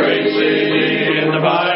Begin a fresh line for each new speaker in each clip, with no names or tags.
Great city in
the
Bible.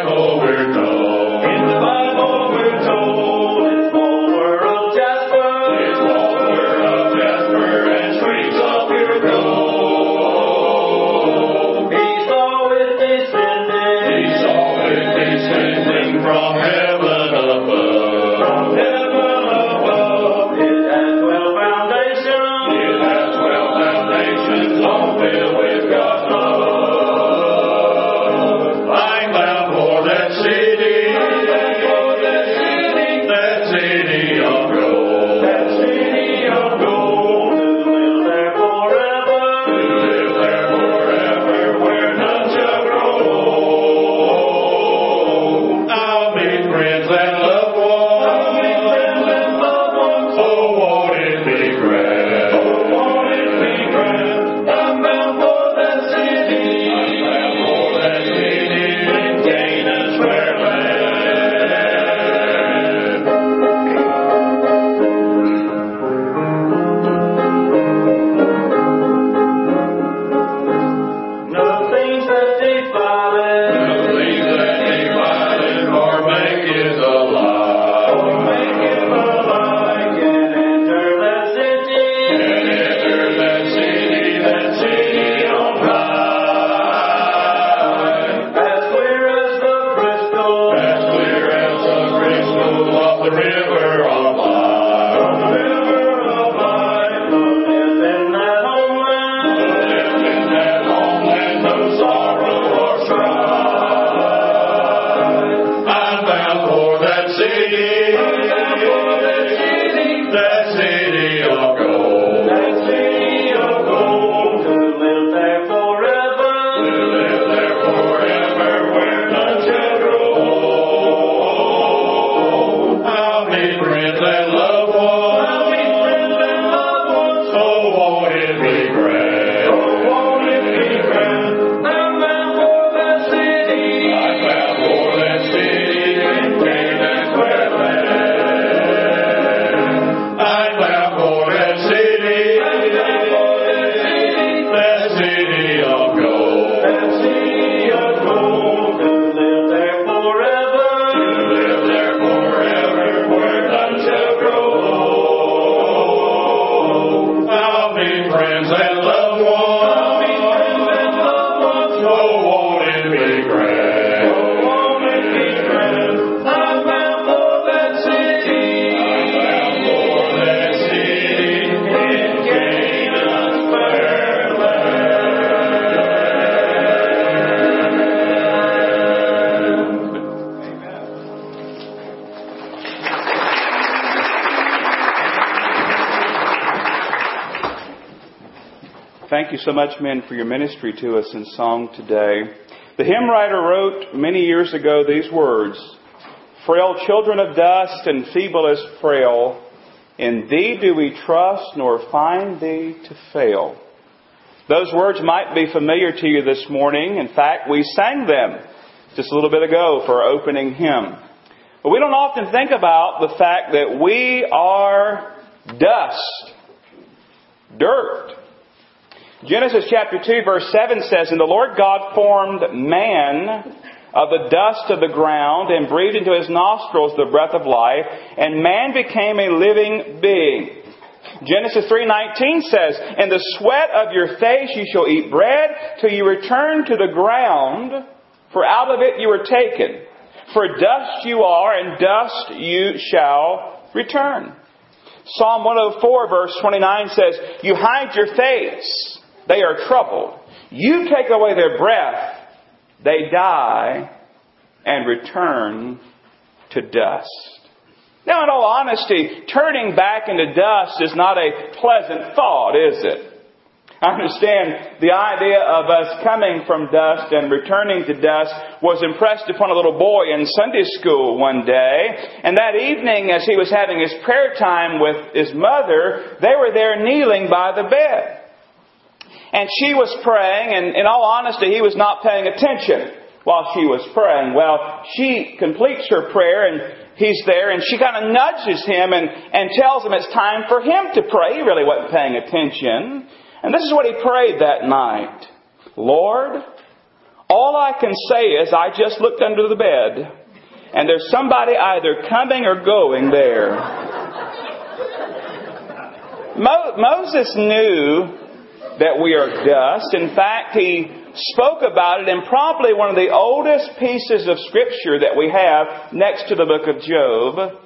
So much, men, for your ministry to us in song today. The hymn writer wrote many years ago these words Frail children of dust and feeble as frail, in thee do we trust, nor find thee to fail. Those words might be familiar to you this morning. In fact, we sang them just a little bit ago for our opening hymn. But we don't often think about the fact that we are dust, dirt. Genesis chapter 2 verse 7 says, And the Lord God formed man of the dust of the ground and breathed into his nostrils the breath of life, and man became a living being. Genesis 3:19 says, "In the sweat of your face you shall eat bread till you return to the ground, for out of it you were taken. For dust you are, and dust you shall return." Psalm 104 verse 29 says, "You hide your face, they are troubled. You take away their breath, they die and return to dust." Now, in all honesty, turning back into dust is not a pleasant thought, is it? I understand the idea of us coming from dust and returning to dust was impressed upon a little boy in Sunday school one day. And that evening, as he was having his prayer time with his mother, they were there kneeling by the bed. And she was praying, and in all honesty, he was not paying attention while she was praying. Well, she completes her prayer, and he's there, and she kind of nudges him and, and tells him it's time for him to pray. He really wasn't paying attention. And this is what he prayed that night. Lord,
All I can say is I just looked under the bed and there's somebody either coming or going there. Mo- Moses knew that we are dust. In fact, he spoke about it in probably one of the oldest pieces of scripture that we have next to the book of Job,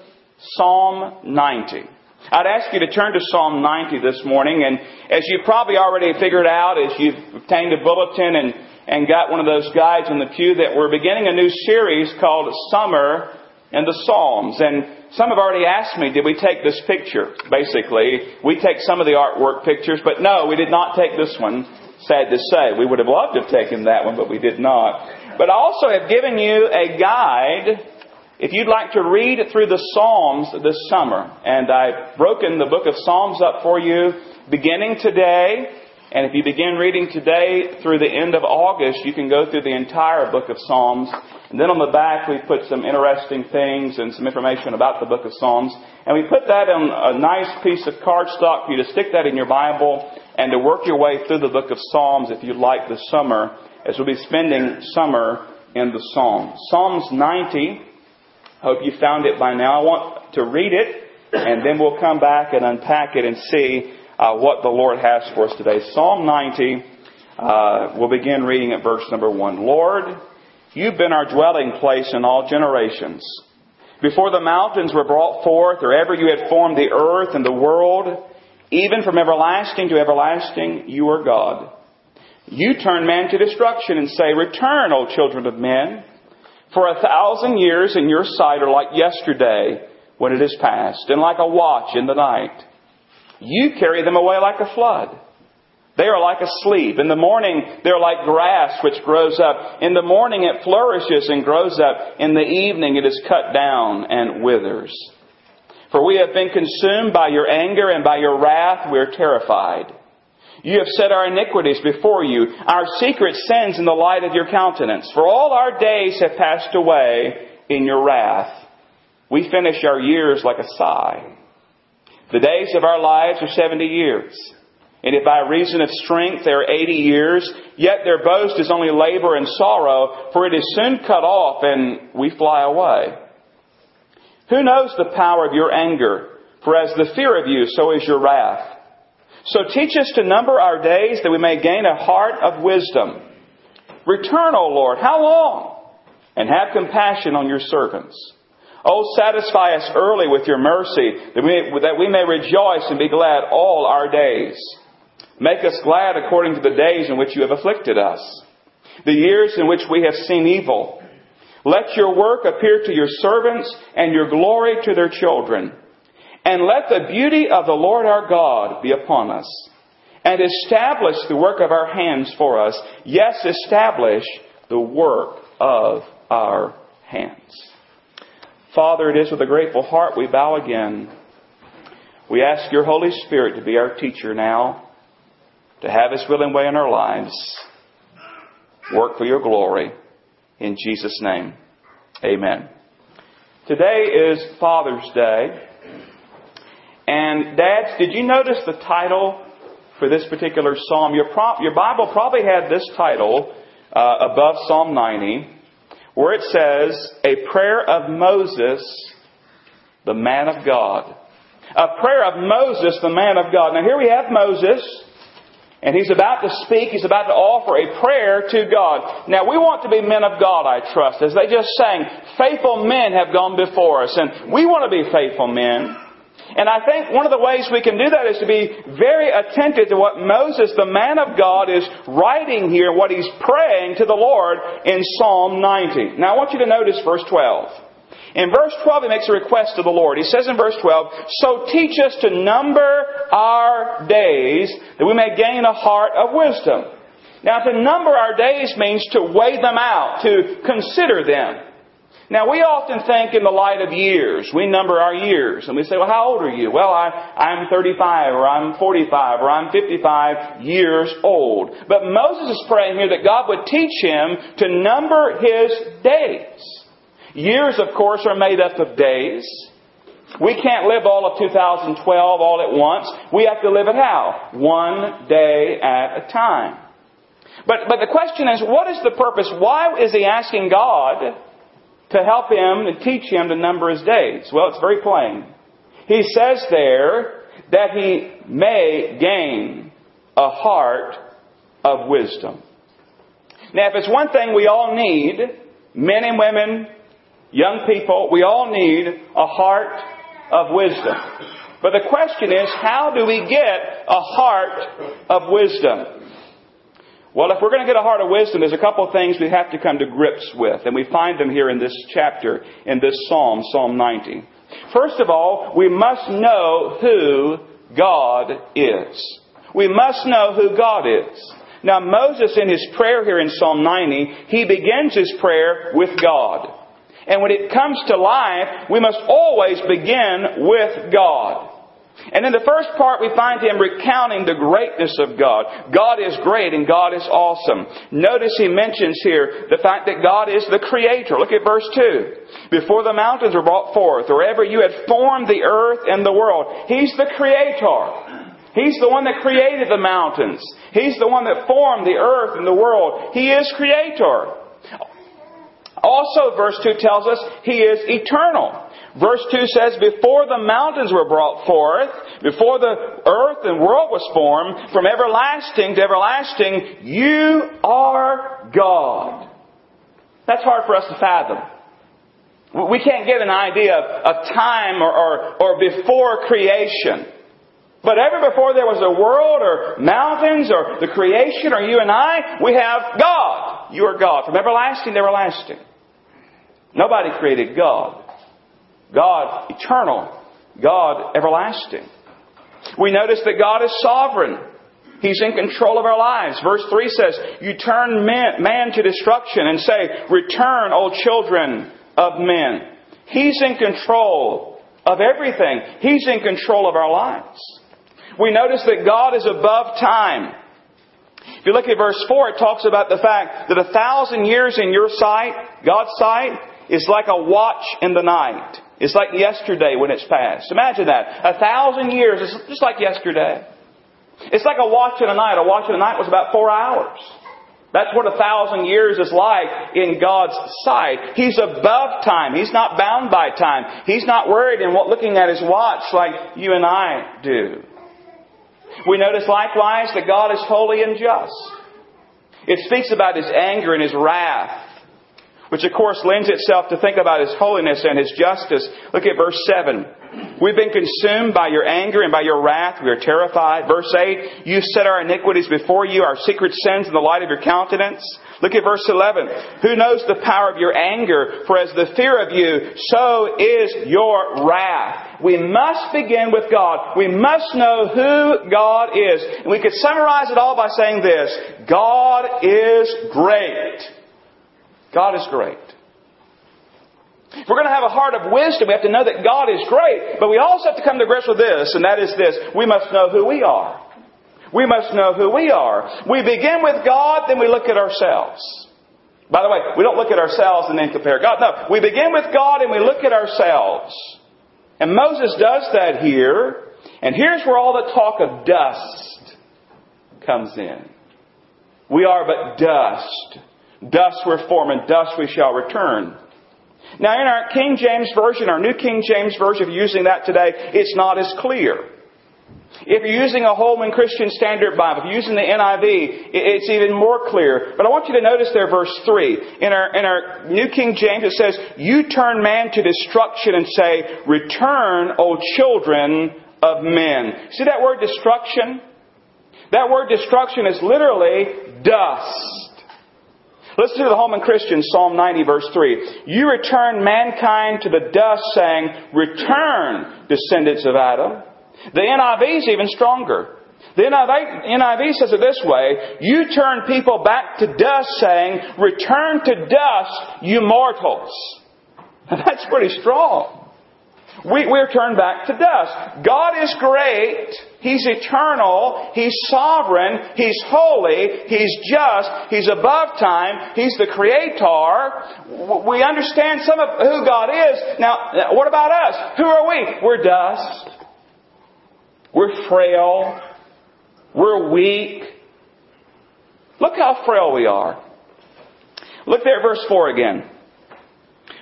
Psalm 90. I'd ask you to turn to Psalm 90 this morning, and as you probably already figured out, as you've obtained a bulletin and, and got one of those guides in the pew, that we're beginning a new series called Summer in the Psalms. And some have already asked me, did we take this picture? Basically, we take some of the artwork pictures, but no, we did not take this one. Sad to say. We would have loved to have taken that one, but we did not. But I also have given you a guide if you'd like to read through the Psalms this summer, and I've broken the book of Psalms up for you beginning today, and if you begin reading today through the end of August, you can go through the entire book of Psalms. And then on the back, we put some interesting things and some information about the book of Psalms. And we put that on a nice piece of cardstock for you to stick that in your Bible and to work your way through the book of Psalms if you'd like this summer, as we'll be spending summer in the Psalms. Psalms 90 Hope you found it by now. I want to read it, and then we'll come back and unpack it and see uh, what the Lord has for us today. Psalm 90, uh, we'll begin reading at verse number 1. Lord, you've been our dwelling place in all generations. Before the mountains were brought forth, or ever you had formed the earth and the world, even from everlasting to everlasting, you are God. You turn man to destruction and say, Return, O children of men. For a thousand years in your sight are like yesterday when it is past, and like a watch in the night. You carry them away like a flood. They are like asleep. In the morning, they're like grass which grows up. In the morning, it flourishes and grows up. In the evening, it is cut down and withers. For we have been consumed by your anger and by your wrath, we are terrified. You have set our iniquities before you, our secret sins in the light of your countenance. For all our days have passed away in your wrath. We finish our years like a sigh. The days of our lives are 70 years. And if by reason of strength they are 80 years, yet their boast is only labor and sorrow, for it is soon cut off and we fly away. Who knows the power of your anger? For as the fear of you, so is your wrath. So teach us to number our days that we may gain a heart of wisdom. Return, O Lord, how long? And have compassion on your servants. Oh, satisfy us early with your mercy, that we, that we may rejoice and be glad all our days. Make us glad according to the days in which you have afflicted us, the years in which we have seen evil. Let your work appear to your servants and your glory to their children. And let the beauty of the Lord our God be upon us. And establish the work of our hands for us. Yes, establish the work of our hands. Father, it is with a grateful heart we bow again. We ask your Holy Spirit to be our teacher now, to have his will and way in our lives. Work for your glory. In Jesus' name, amen. Today is Father's Day. And dads, did you notice the title for this particular psalm? Your, your Bible probably had this title uh, above Psalm 90, where it says, A prayer of Moses, the man of God. A prayer of Moses, the man of God. Now here we have Moses. And he's about to speak, he's about to offer a prayer to God. Now we want to be men of God, I trust. As they just sang, faithful men have gone before us. And we want to be faithful men. And I think one of the ways we can do that is to be very attentive to what Moses, the man of God, is writing here, what he's praying to the Lord in Psalm 90. Now I want you to notice verse 12. In verse 12, he makes a request to the Lord. He says in verse 12, So teach us to number our days that we may gain a heart of wisdom. Now to number our days means to weigh them out, to consider them. Now, we often think in the light of years. We number our years. And we say, well, how old are you? Well, I, I'm 35 or I'm 45 or I'm 55 years old. But Moses is praying here that God would teach him to number his days. Years, of course, are made up of days. We can't live all of 2012 all at once. We have to live it how? One day at a time. But, but the question is, what is the purpose? Why is he asking God to help him and teach him to number his days? Well, it's very plain. He says there that he may gain a heart of wisdom. Now, if it's one thing we all need, men and women, young people, we all need a heart of wisdom. But the question is, how do we get a heart of wisdom? Well, if we're going to get a heart of wisdom, there's a couple of things we have to come to grips with, and we find them here in this chapter, in this psalm, Psalm 90. First of all, we must know who God is. We must know who God is. Now, Moses, in his prayer here in Psalm 90, he begins his prayer with God. And when it comes to life, we must always begin with God. And in the first part, we find him recounting the greatness of God. God is great and God is awesome. Notice he mentions here the fact that God is the creator. Look at verse 2. Before the mountains were brought forth, or ever you had formed the earth and the world, he's the creator. He's the one that created the mountains. He's the one that formed the earth and the world. He is creator. Also, verse 2 tells us He is eternal. Verse 2 says, Before the mountains were brought forth, before the earth and world was formed, from everlasting to everlasting, you are God. That's hard for us to fathom. We can't get an idea of time or, or, or before creation. But ever before there was a world or mountains or the creation or you and I, we have God. You are God. From everlasting to everlasting. Nobody created God. God eternal. God everlasting. We notice that God is sovereign. He's in control of our lives. Verse 3 says, You turn man, man to destruction and say, Return, O children of men. He's in control of everything. He's in control of our lives. We notice that God is above time. If you look at verse 4, it talks about the fact that a thousand years in your sight, God's sight, is like a watch in the night. It's like yesterday when it's past. Imagine that. A thousand years is just like yesterday. It's like a watch in a night. A watch in a night was about four hours. That's what a thousand years is like in God's sight. He's above time. He's not bound by time. He's not worried in what looking at his watch like you and I do. We notice likewise that God is holy and just. It speaks about his anger and his wrath which of course lends itself to think about His holiness and His justice. Look at verse 7. We've been consumed by your anger and by your wrath. We are terrified. Verse 8. You set our iniquities before you, our secret sins in the light of your countenance. Look at verse 11. Who knows the power of your anger? For as the fear of you, so is your wrath. We must begin with God. We must know who God is. And we could summarize it all by saying this. God is great. God is great. If we're going to have a heart of wisdom, we have to know that God is great. But we also have to come to grips with this, and that is this. We must know who we are. We must know who we are. We begin with God, then we look at ourselves. By the way, we don't look at ourselves and then compare God. No, we begin with God and we look at ourselves. And Moses does that here. And here's where all the talk of dust comes in. We are but dust. Dust we're formed, and dust we shall return. Now, in our King James Version, our New King James Version, if you're using that today, it's not as clear. If you're using a Holman Christian Standard Bible, if you're using the NIV, it's even more clear. But I want you to notice there verse 3. In our, in our New King James, it says, You turn man to destruction and say, Return, O children of men. See that word destruction? That word destruction is literally dust. Listen to the Holman Christian, Psalm 90, verse 3. You return mankind to the dust, saying, Return, descendants of Adam. The NIV is even stronger. The NIV says it this way You turn people back to dust, saying, Return to dust, you mortals. That's pretty strong. We, we're turned back to dust. God is great. He's eternal. He's sovereign. He's holy. He's just. He's above time. He's the creator. We understand some of who God is. Now, what about us? Who are we? We're dust. We're frail. We're weak. Look how frail we are. Look there at verse 4 again.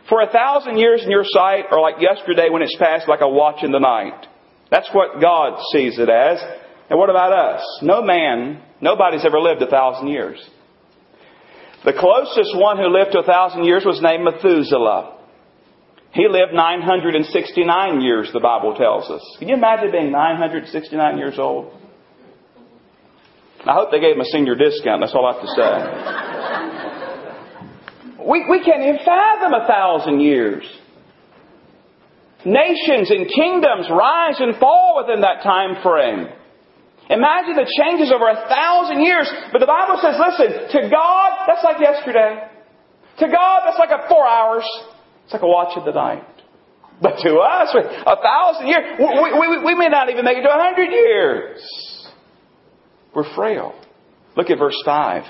For a thousand years in your sight are like yesterday when it's passed like a watch in the night. That's what God sees it as. And what about us? No man, nobody's ever lived a thousand years. The closest one who lived to a thousand years was named Methuselah. He lived 969 years, the Bible tells us. Can you imagine being 969 years old? I hope they gave him a senior discount. That's all I have to say. We, we can't even fathom a thousand years. Nations and kingdoms rise and fall within that time frame. Imagine the changes over a thousand years. But the Bible says, listen, to God, that's like yesterday. To God, that's like a four hours. It's like a watch of the night. But to us, a thousand years, we, we, we may not even make it to a hundred years. We're frail. Look at verse 5.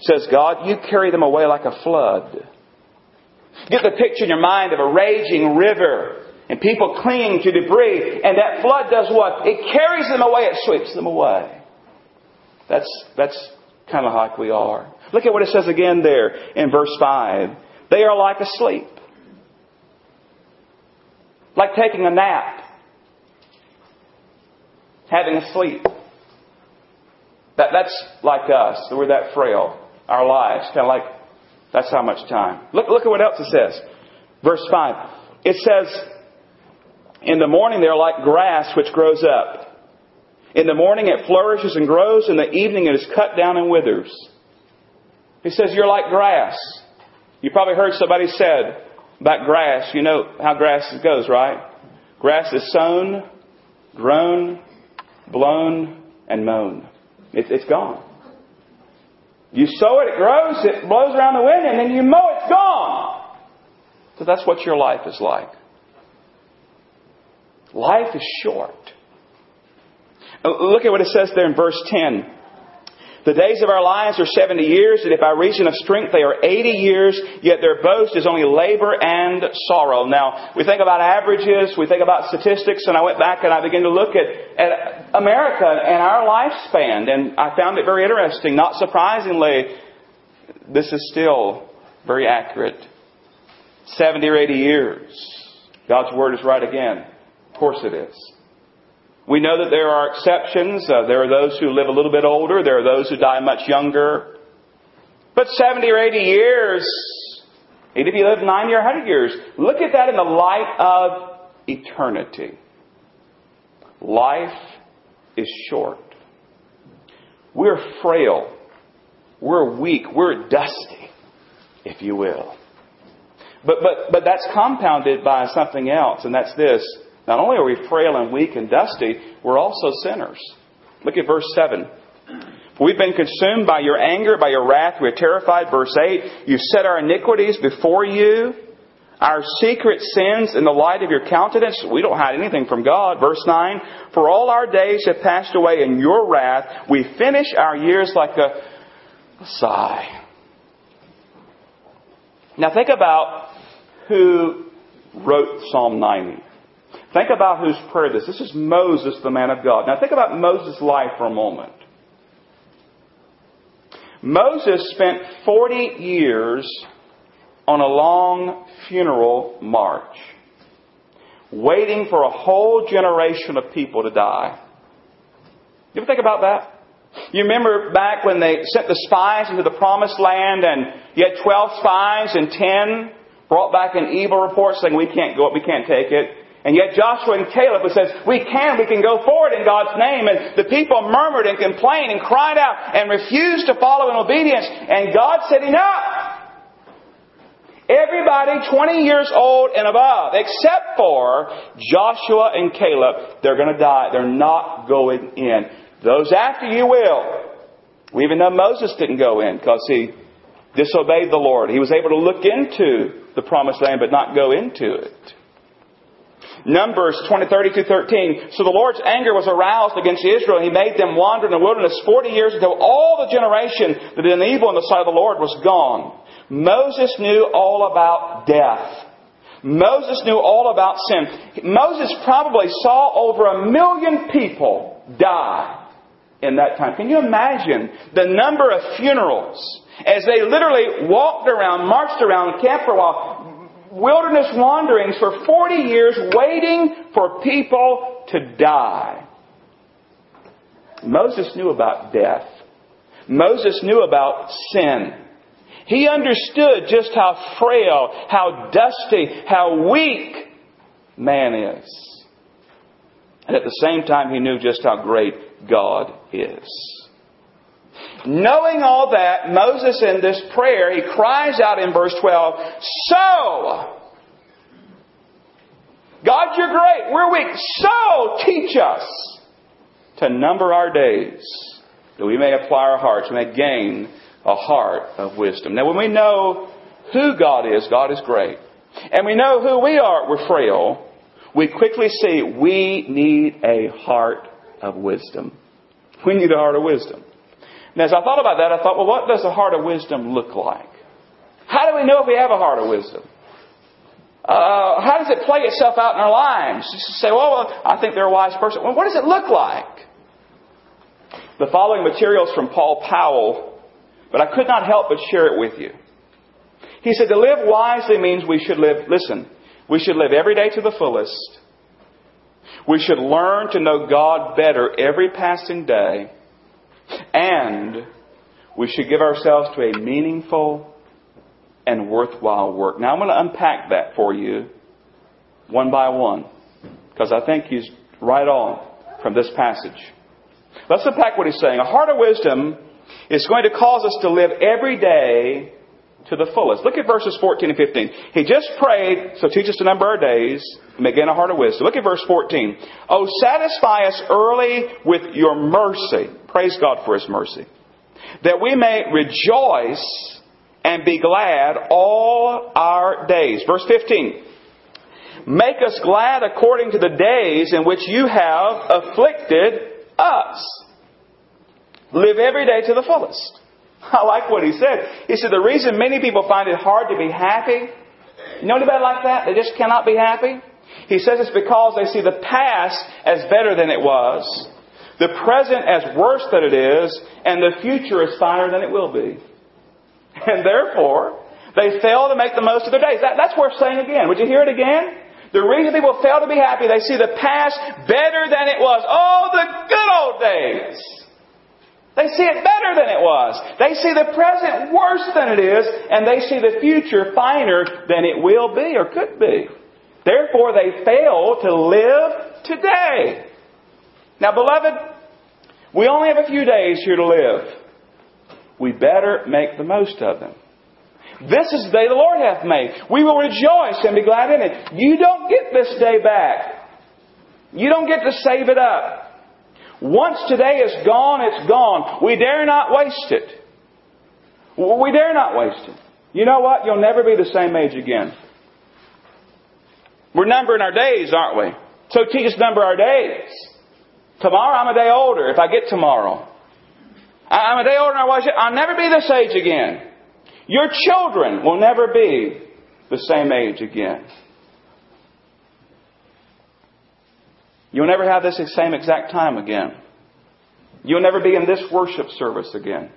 Says, God, you carry them away like a flood. Get the picture in your mind of a raging river and people clinging to debris, and that flood does what? It carries them away, it sweeps them away. That's, that's kind of like we are. Look at what it says again there in verse 5. They are like asleep. Like taking a nap. Having a sleep. That, that's like us. We're that frail. Our lives. Kind of like, that's how much time. Look, look at what else it says. Verse 5. It says, in the morning they are like grass which grows up. In the morning it flourishes and grows. In the evening it is cut down and withers. He says, You're like grass. You probably heard somebody said about grass. You know how grass goes, right? Grass is sown, grown, blown, and mown. It's, it's gone. You sow it, it grows, it blows around the wind, and then you mow, it's gone. So that's what your life is like. Life is short. Look at what it says there in verse 10. The days of our lives are 70 years, and if by reason of strength they are 80 years, yet their boast is only labor and sorrow. Now, we think about averages, we think about statistics, and I went back and I began to look at, at America and our lifespan, and I found it very interesting. Not surprisingly, this is still very accurate. 70 or 80 years. God's Word is right again. Of course it is. We know that there are exceptions. Uh, there are those who live a little bit older. There are those who die much younger. But 70 or 80 years, even if you live 90 or 100 years, look at that in the light of eternity. Life is short. We're frail. We're weak. We're dusty, if you will. But, but, but that's compounded by something else, and that's this not only are we frail and weak and dusty, we're also sinners. Look at verse 7. For we've been consumed by your anger, by your wrath. We're terrified. Verse 8. You've set our iniquities before you, our secret sins in the light of your countenance. We don't hide anything from God. Verse 9. For all our days have passed away in your wrath. We finish our years like a sigh. Now think about who wrote Psalm 90. Think about whose prayer this. This is Moses, the man of God. Now think about Moses' life for a moment. Moses spent 40 years on a long funeral march, waiting for a whole generation of people to die. You ever think about that? You remember back when they sent the spies into the promised land and you had 12 spies and 10 brought back an evil report saying, we can't go up, we can't take it. And yet Joshua and Caleb says, we can, we can go forward in God's name. And the people murmured and complained and cried out and refused to follow in obedience. And God said, enough! Everybody 20 years old and above, except for Joshua and Caleb, they're going to die. They're not going in. Those after you will. We even know Moses didn't go in because he disobeyed the Lord. He was able to look into the promised land but not go into it. Numbers 20, 32, 13. So the Lord's anger was aroused against Israel, and he made them wander in the wilderness 40 years until all the generation that did evil in the sight of the Lord was gone. Moses knew all about death. Moses knew all about sin. Moses probably saw over a million people die in that time. Can you imagine the number of funerals as they literally walked around, marched around, camped for a while, wilderness wanderings for 40 years waiting for people to die? Moses knew about death. Moses knew about sin. He understood just how frail, how dusty, how weak man is. And at the same time, he knew just how great God is. Knowing all that, Moses in this prayer, he cries out in verse 12, So, God, you're great, we're weak, so teach us to number our days, that we may apply our hearts, we may gain a heart of wisdom. Now, when we know who God is, God is great. And we know who we are, we're frail. We quickly see we need a heart of wisdom. We need a heart of wisdom. And as I thought about that, I thought, well, what does a heart of wisdom look like? How do we know if we have a heart of wisdom? Uh, how does it play itself out in our lives? Just say, well, I think they're a wise person. Well, what does it look like? The following materials from Paul Powell, but I could not help but share it with you. He said, to live wisely means we should live, listen, we should live every day to the fullest. We should learn to know God better every passing day. And we should give ourselves to a meaningful and worthwhile work. Now I'm going to unpack that for you one by one because I think he's right on from this passage. Let's unpack what he's saying. A heart of wisdom is going to cause us to live every day to the fullest. Look at verses 14 and 15. He just prayed, so teach us to number our days and may gain a heart of wisdom. Look at verse 14. Oh, satisfy us early with your mercy. Praise God for his mercy. That we may rejoice and be glad all our days. Verse 15. Make us glad according to the days in which you have afflicted us. Live every day to the fullest. I like what he said. He said the reason many people find it hard to be happy, you know anybody like that? They just cannot be happy? He says it's because they see the past as better than it was, the present as worse than it is, and the future as finer than it will be. And therefore, they fail to make the most of their days. That, that's worth saying again. Would you hear it again? The reason people fail to be happy, they see the past better than it was. Oh, the good old days. They see it better than it was. They see the present worse than it is, and they see the future finer than it will be or could be. Therefore, they fail to live today. Now, beloved, we only have a few days here to live. We better make the most of them. This is the day the Lord hath made. We will rejoice and be glad in it. You don't get this day back. You don't get to save it up. Once today is gone, it's gone. We dare not waste it. We dare not waste it. You know what? You'll never be the same age again. We're numbering our days, aren't we? So teach us number our days. Tomorrow I'm a day older if I get tomorrow. I'm a day older than I was. I'll never be this age again. Your children will never be the same age again. You'll never have this same exact time again. You'll never be in this worship service again.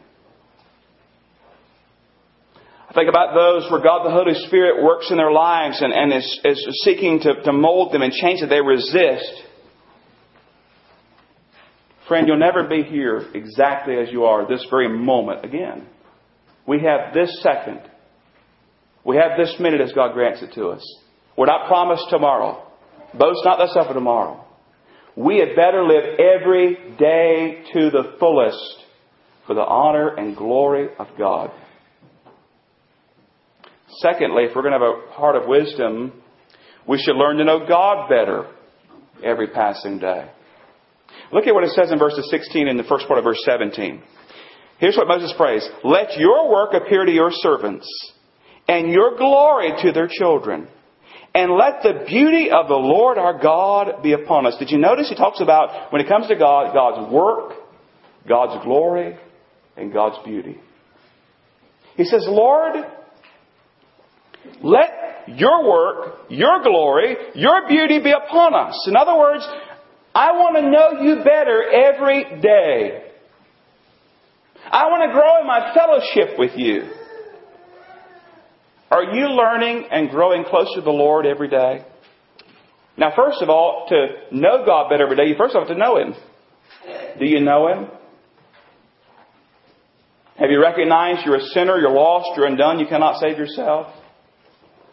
I think about those where God the Holy Spirit works in their lives and, and is, is seeking to, to mold them and change it. They resist. Friend, you'll never be here exactly as you are this very moment again. We have this second. We have this minute as God grants it to us. We're not promised tomorrow. Boast not thyself of tomorrow we had better live every day to the fullest for the honor and glory of God. Secondly, if we're going to have a heart of wisdom, we should learn to know God better every passing day. Look at what it says in verses 16 and the first part of verse 17. Here's what Moses prays. Let your work appear to your servants and your glory to their children. And let the beauty of the Lord our God be upon us. Did you notice he talks about, when it comes to God, God's work, God's glory, and God's beauty. He says, Lord, let your work, your glory, your beauty be upon us. In other words, I want to know you better every day. I want to grow in my fellowship with you. Are you learning and growing closer to the Lord every day? Now, first of all, to know God better every day, you first have to know Him. Do you know Him? Have you recognized you're a sinner, you're lost, you're undone, you cannot save yourself?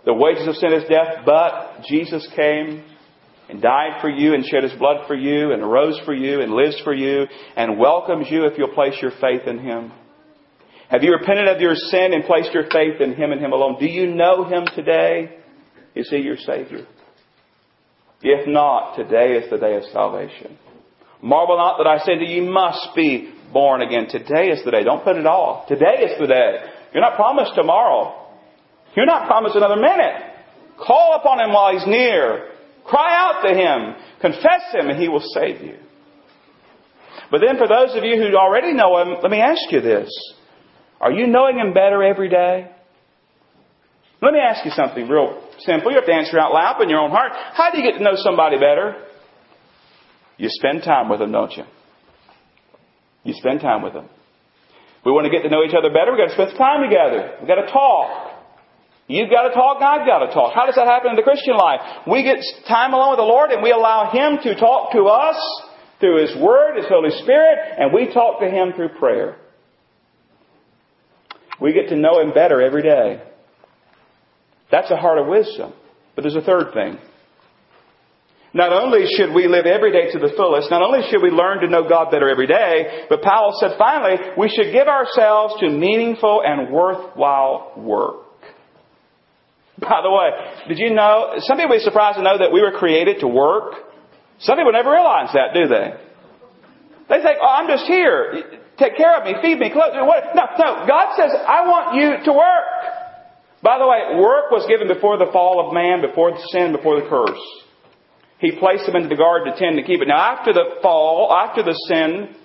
The wages of sin is death, but Jesus came and died for you and shed his blood for you and arose for you and lives for you and welcomes you if you'll place your faith in him. Have you repented of your sin and placed your faith in him and him alone? Do you know him today? Is he your Savior? If not, today is the day of salvation. Marvel not that I say to you, must be born again. Today is the day. Don't put it off. Today is the day. You're not promised tomorrow. You're not promised another minute. Call upon him while he's near. Cry out to him. Confess him and he will save you. But then for those of you who already know him, let me ask you this. Are you knowing him better every day? Let me ask you something real simple. You have to answer out loud in your own heart. How do you get to know somebody better? You spend time with them, don't you? You spend time with them. We want to get to know each other better. We've got to spend time together. We've got to talk. You've got to talk, I've got to talk. How does that happen in the Christian life? We get time alone with the Lord and we allow Him to talk to us through His Word, His Holy Spirit, and we talk to Him through prayer. We get to know Him better every day. That's a heart of wisdom. But there's a third thing. Not only should we live every day to the fullest, not only should we learn to know God better every day, but Powell said finally, we should give ourselves to meaningful and worthwhile work. By the way, did you know, some people be surprised to know that we were created to work. Some people never realize that, do they? They think, oh, I'm just here. Take care of me, feed me, clothe me. What? No, no. God says, I want you to work. By the way, work was given before the fall of man, before the sin, before the curse. He placed them into the garden to tend to keep it. Now, after the fall, after the sin,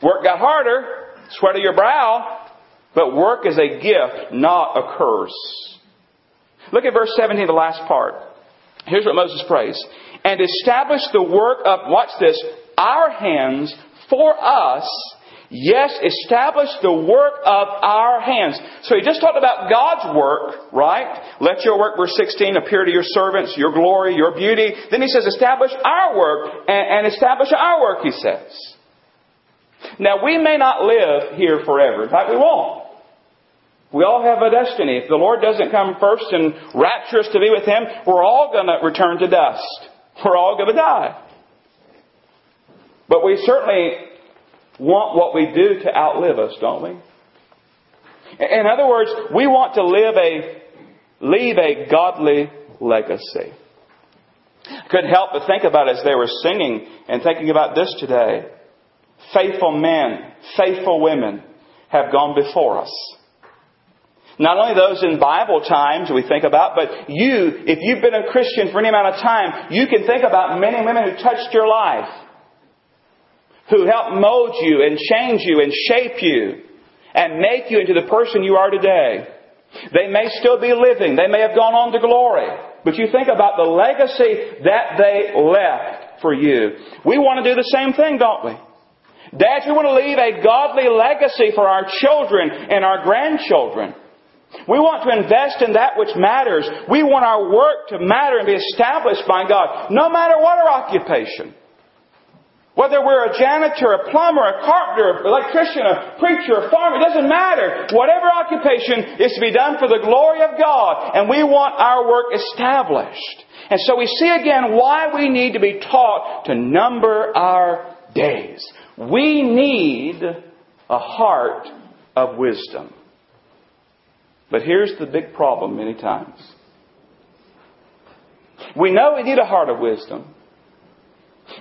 work got harder, sweat of your brow, but work is a gift, not a curse. Look at verse 17, the last part. Here's what Moses prays. And establish the work of, watch this, our hands for us. Yes, establish the work of our hands. So he just talked about God's work, right? Let your work, verse 16, appear to your servants, your glory, your beauty. Then he says, establish our work and, and establish our work, he says. Now we may not live here forever. In fact, we won't. We all have a destiny. If the Lord doesn't come first and rapture us to be with Him, we're all going to return to dust. We're all going to die. But we certainly want what we do to outlive us, don't we? In other words, we want to live a, leave a godly legacy. I couldn't help but think about as they were singing and thinking about this today. Faithful men, faithful women have gone before us. Not only those in Bible times we think about, but you, if you've been a Christian for any amount of time, you can think about men and women who touched your life, who helped mold you and change you and shape you and make you into the person you are today. They may still be living. They may have gone on to glory. But you think about the legacy that they left for you. We want to do the same thing, don't we? Dads, we want to leave a godly legacy for our children and our grandchildren. We want to invest in that which matters. We want our work to matter and be established by God, no matter what our occupation. Whether we're a janitor, a plumber, a carpenter, an electrician, a preacher, a farmer, it doesn't matter. Whatever occupation is to be done for the glory of God, and we want our work established. And so we see again why we need to be taught to number our days. We need a heart of wisdom. But here's the big problem many times. We know we need a heart of wisdom.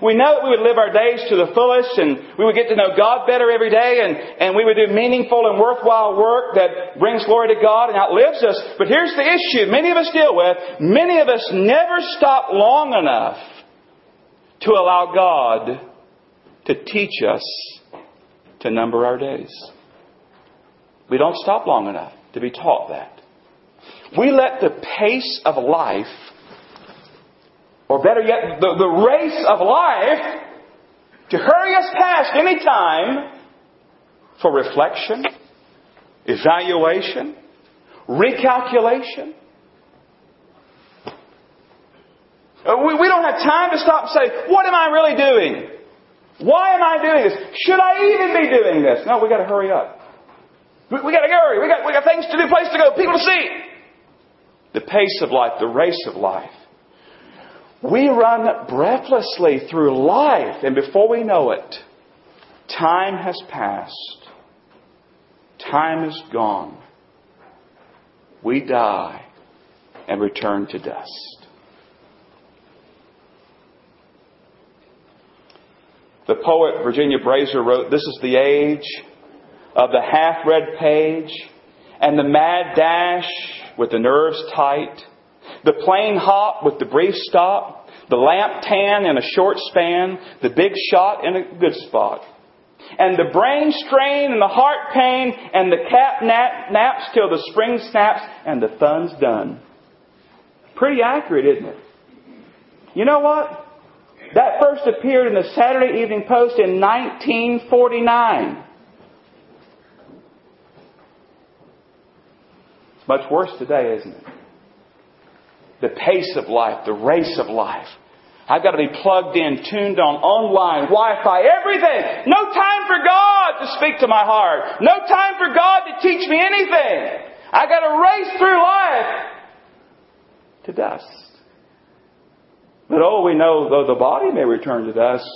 We know that we would live our days to the fullest and we would get to know God better every day and, and we would do meaningful and worthwhile work that brings glory to God and outlives us. But here's the issue many of us deal with. Many of us never stop long enough to allow God to teach us to number our days. We don't stop long enough to be taught that. We let the pace of life, or better yet, the, the race of life, to hurry us past any time, for reflection, evaluation, recalculation. Uh, we, we don't have time to stop and say, what am I really doing? Why am I doing this? Should I even be doing this? No, we gotta hurry up. We, we gotta hurry. We got, we got things to do, place to go, people to see. The pace of life, the race of life. We run breathlessly through life, and before we know it, time has passed. Time is gone. We die and return to dust. The poet Virginia Brasier wrote, This is the age of the half read page and the mad dash with the nerves tight, the plane hop with the brief stop, the lamp tan in a short span, the big shot in a good spot. And the brain strain and the heart pain and the cat nap, naps till the spring snaps and the fun's done. Pretty accurate, isn't it? You know what? That first appeared in the Saturday Evening Post in 1949. It's much worse today, isn't it? The pace of life, the race of life. I've got to be plugged in, tuned on, online, Wi-Fi, everything. No time for God to speak to my heart. No time for God to teach me anything. I got to race through life to dust. But oh, we know though the body may return to dust,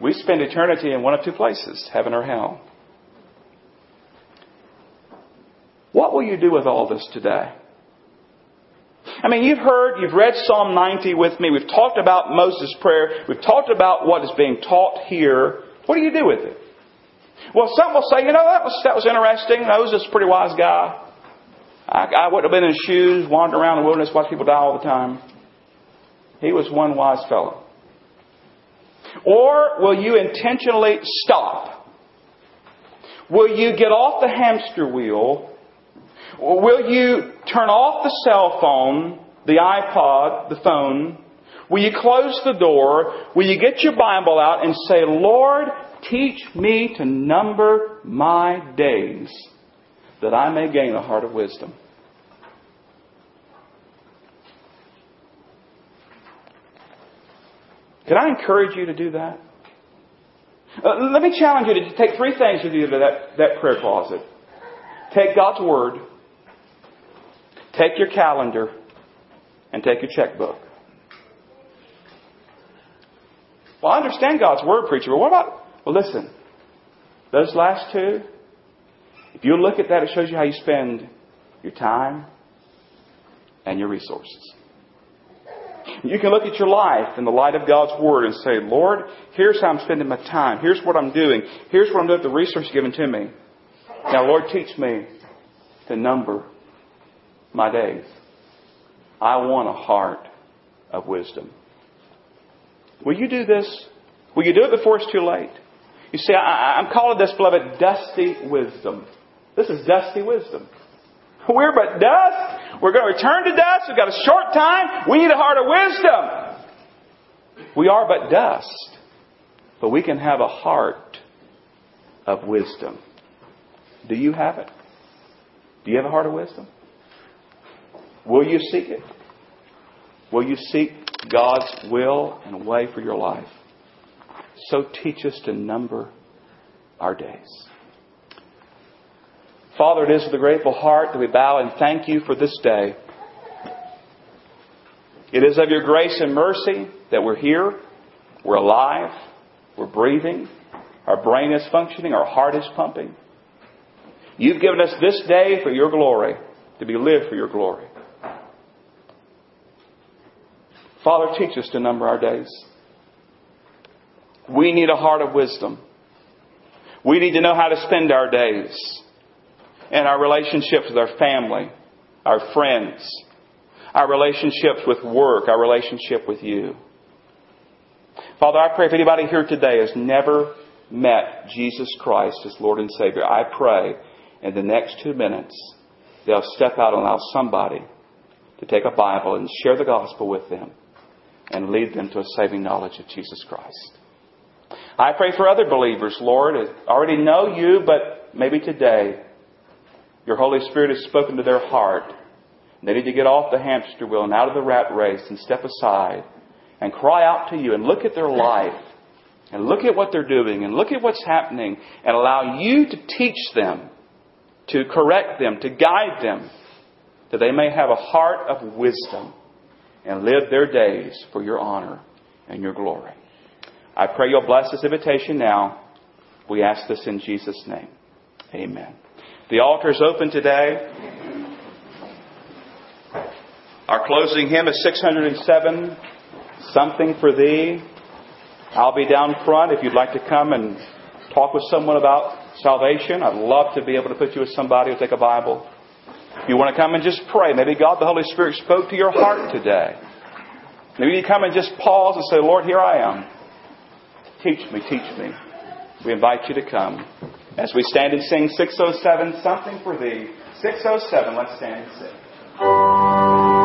we spend eternity in one of two places, heaven or hell. What will you do with all this today? I mean, you've heard, you've read Psalm 90 with me. We've talked about Moses' prayer. We've talked about what is being taught here. What do you do with it? Well, some will say, you know, that was, that was interesting. Moses is a pretty wise guy. I, I wouldn't have been in his shoes, wandering around the wilderness, watching people die all the time. He was one wise fellow. Or will you intentionally stop? Will you get off the hamster wheel? Will you turn off the cell phone, the iPod, the phone? Will you close the door? Will you get your Bible out and say, Lord, teach me to number my days that I may gain a heart of wisdom? Can I encourage you to do that? Uh, let me challenge you to take three things with you to that, that prayer closet. Take God's Word, take your calendar, and take your checkbook. Well, I understand God's Word, preacher, but what about, well, listen, those last two, if you look at that, it shows you how you spend your time and your resources. You can look at your life in the light of God's Word and say, Lord, here's how I'm spending my time. Here's what I'm doing. Here's what I'm doing with the resources given to me. Now, Lord, teach me to number my days. I want a heart of wisdom. Will you do this? Will you do it before it's too late? You see, I, am calling this, beloved, dusty wisdom. This is dusty wisdom. We're but dust. We're going to return to dust. We've got a short time. We need a heart of wisdom. We are but dust. But we can have a heart of wisdom. Do you have it? Do you have a heart of wisdom? Will you seek it? Will you seek God's will and way for your life? So teach us to number our days. Father, it is with a grateful heart that we bow and thank you for this day. It is of your grace and mercy that we're here, we're alive, we're breathing, our brain is functioning, our heart is pumping. You've given us this day for your glory, to be lived for your glory. Father, teach us to number our days. We need a heart of wisdom. We need to know how to spend our days and our relationships with our family, our friends, our relationships with work, our relationship with you. Father, I pray if anybody here today has never met Jesus Christ as Lord and Savior, I pray in the next two minutes they'll step out and allow somebody to take a Bible and share the gospel with them and lead them to a saving knowledge of Jesus Christ. I pray for other believers, Lord, that already know you, but maybe today your Holy Spirit has spoken to their heart. They need to get off the hamster wheel and out of the rat race and step aside and cry out to you and look at their life and look at what they're doing and look at what's happening and allow you to teach them, to correct them, to guide them, that they may have a heart of wisdom and live their days for your honor and your glory. I pray you'll bless this invitation now. We ask this in Jesus' name. Amen. The altar is open today. Our closing hymn is 607, Something for Thee. I'll be down front if you'd like to come and talk with someone about salvation. I'd love to be able to put you with somebody who'll take a Bible. You want to come and just pray, maybe God the Holy Spirit spoke to your heart today. Maybe you come and just pause and say, Lord, here I am. Teach me, teach me. We invite you to come. As we stand and sing 607, Something for Thee. 607, let's stand and sing.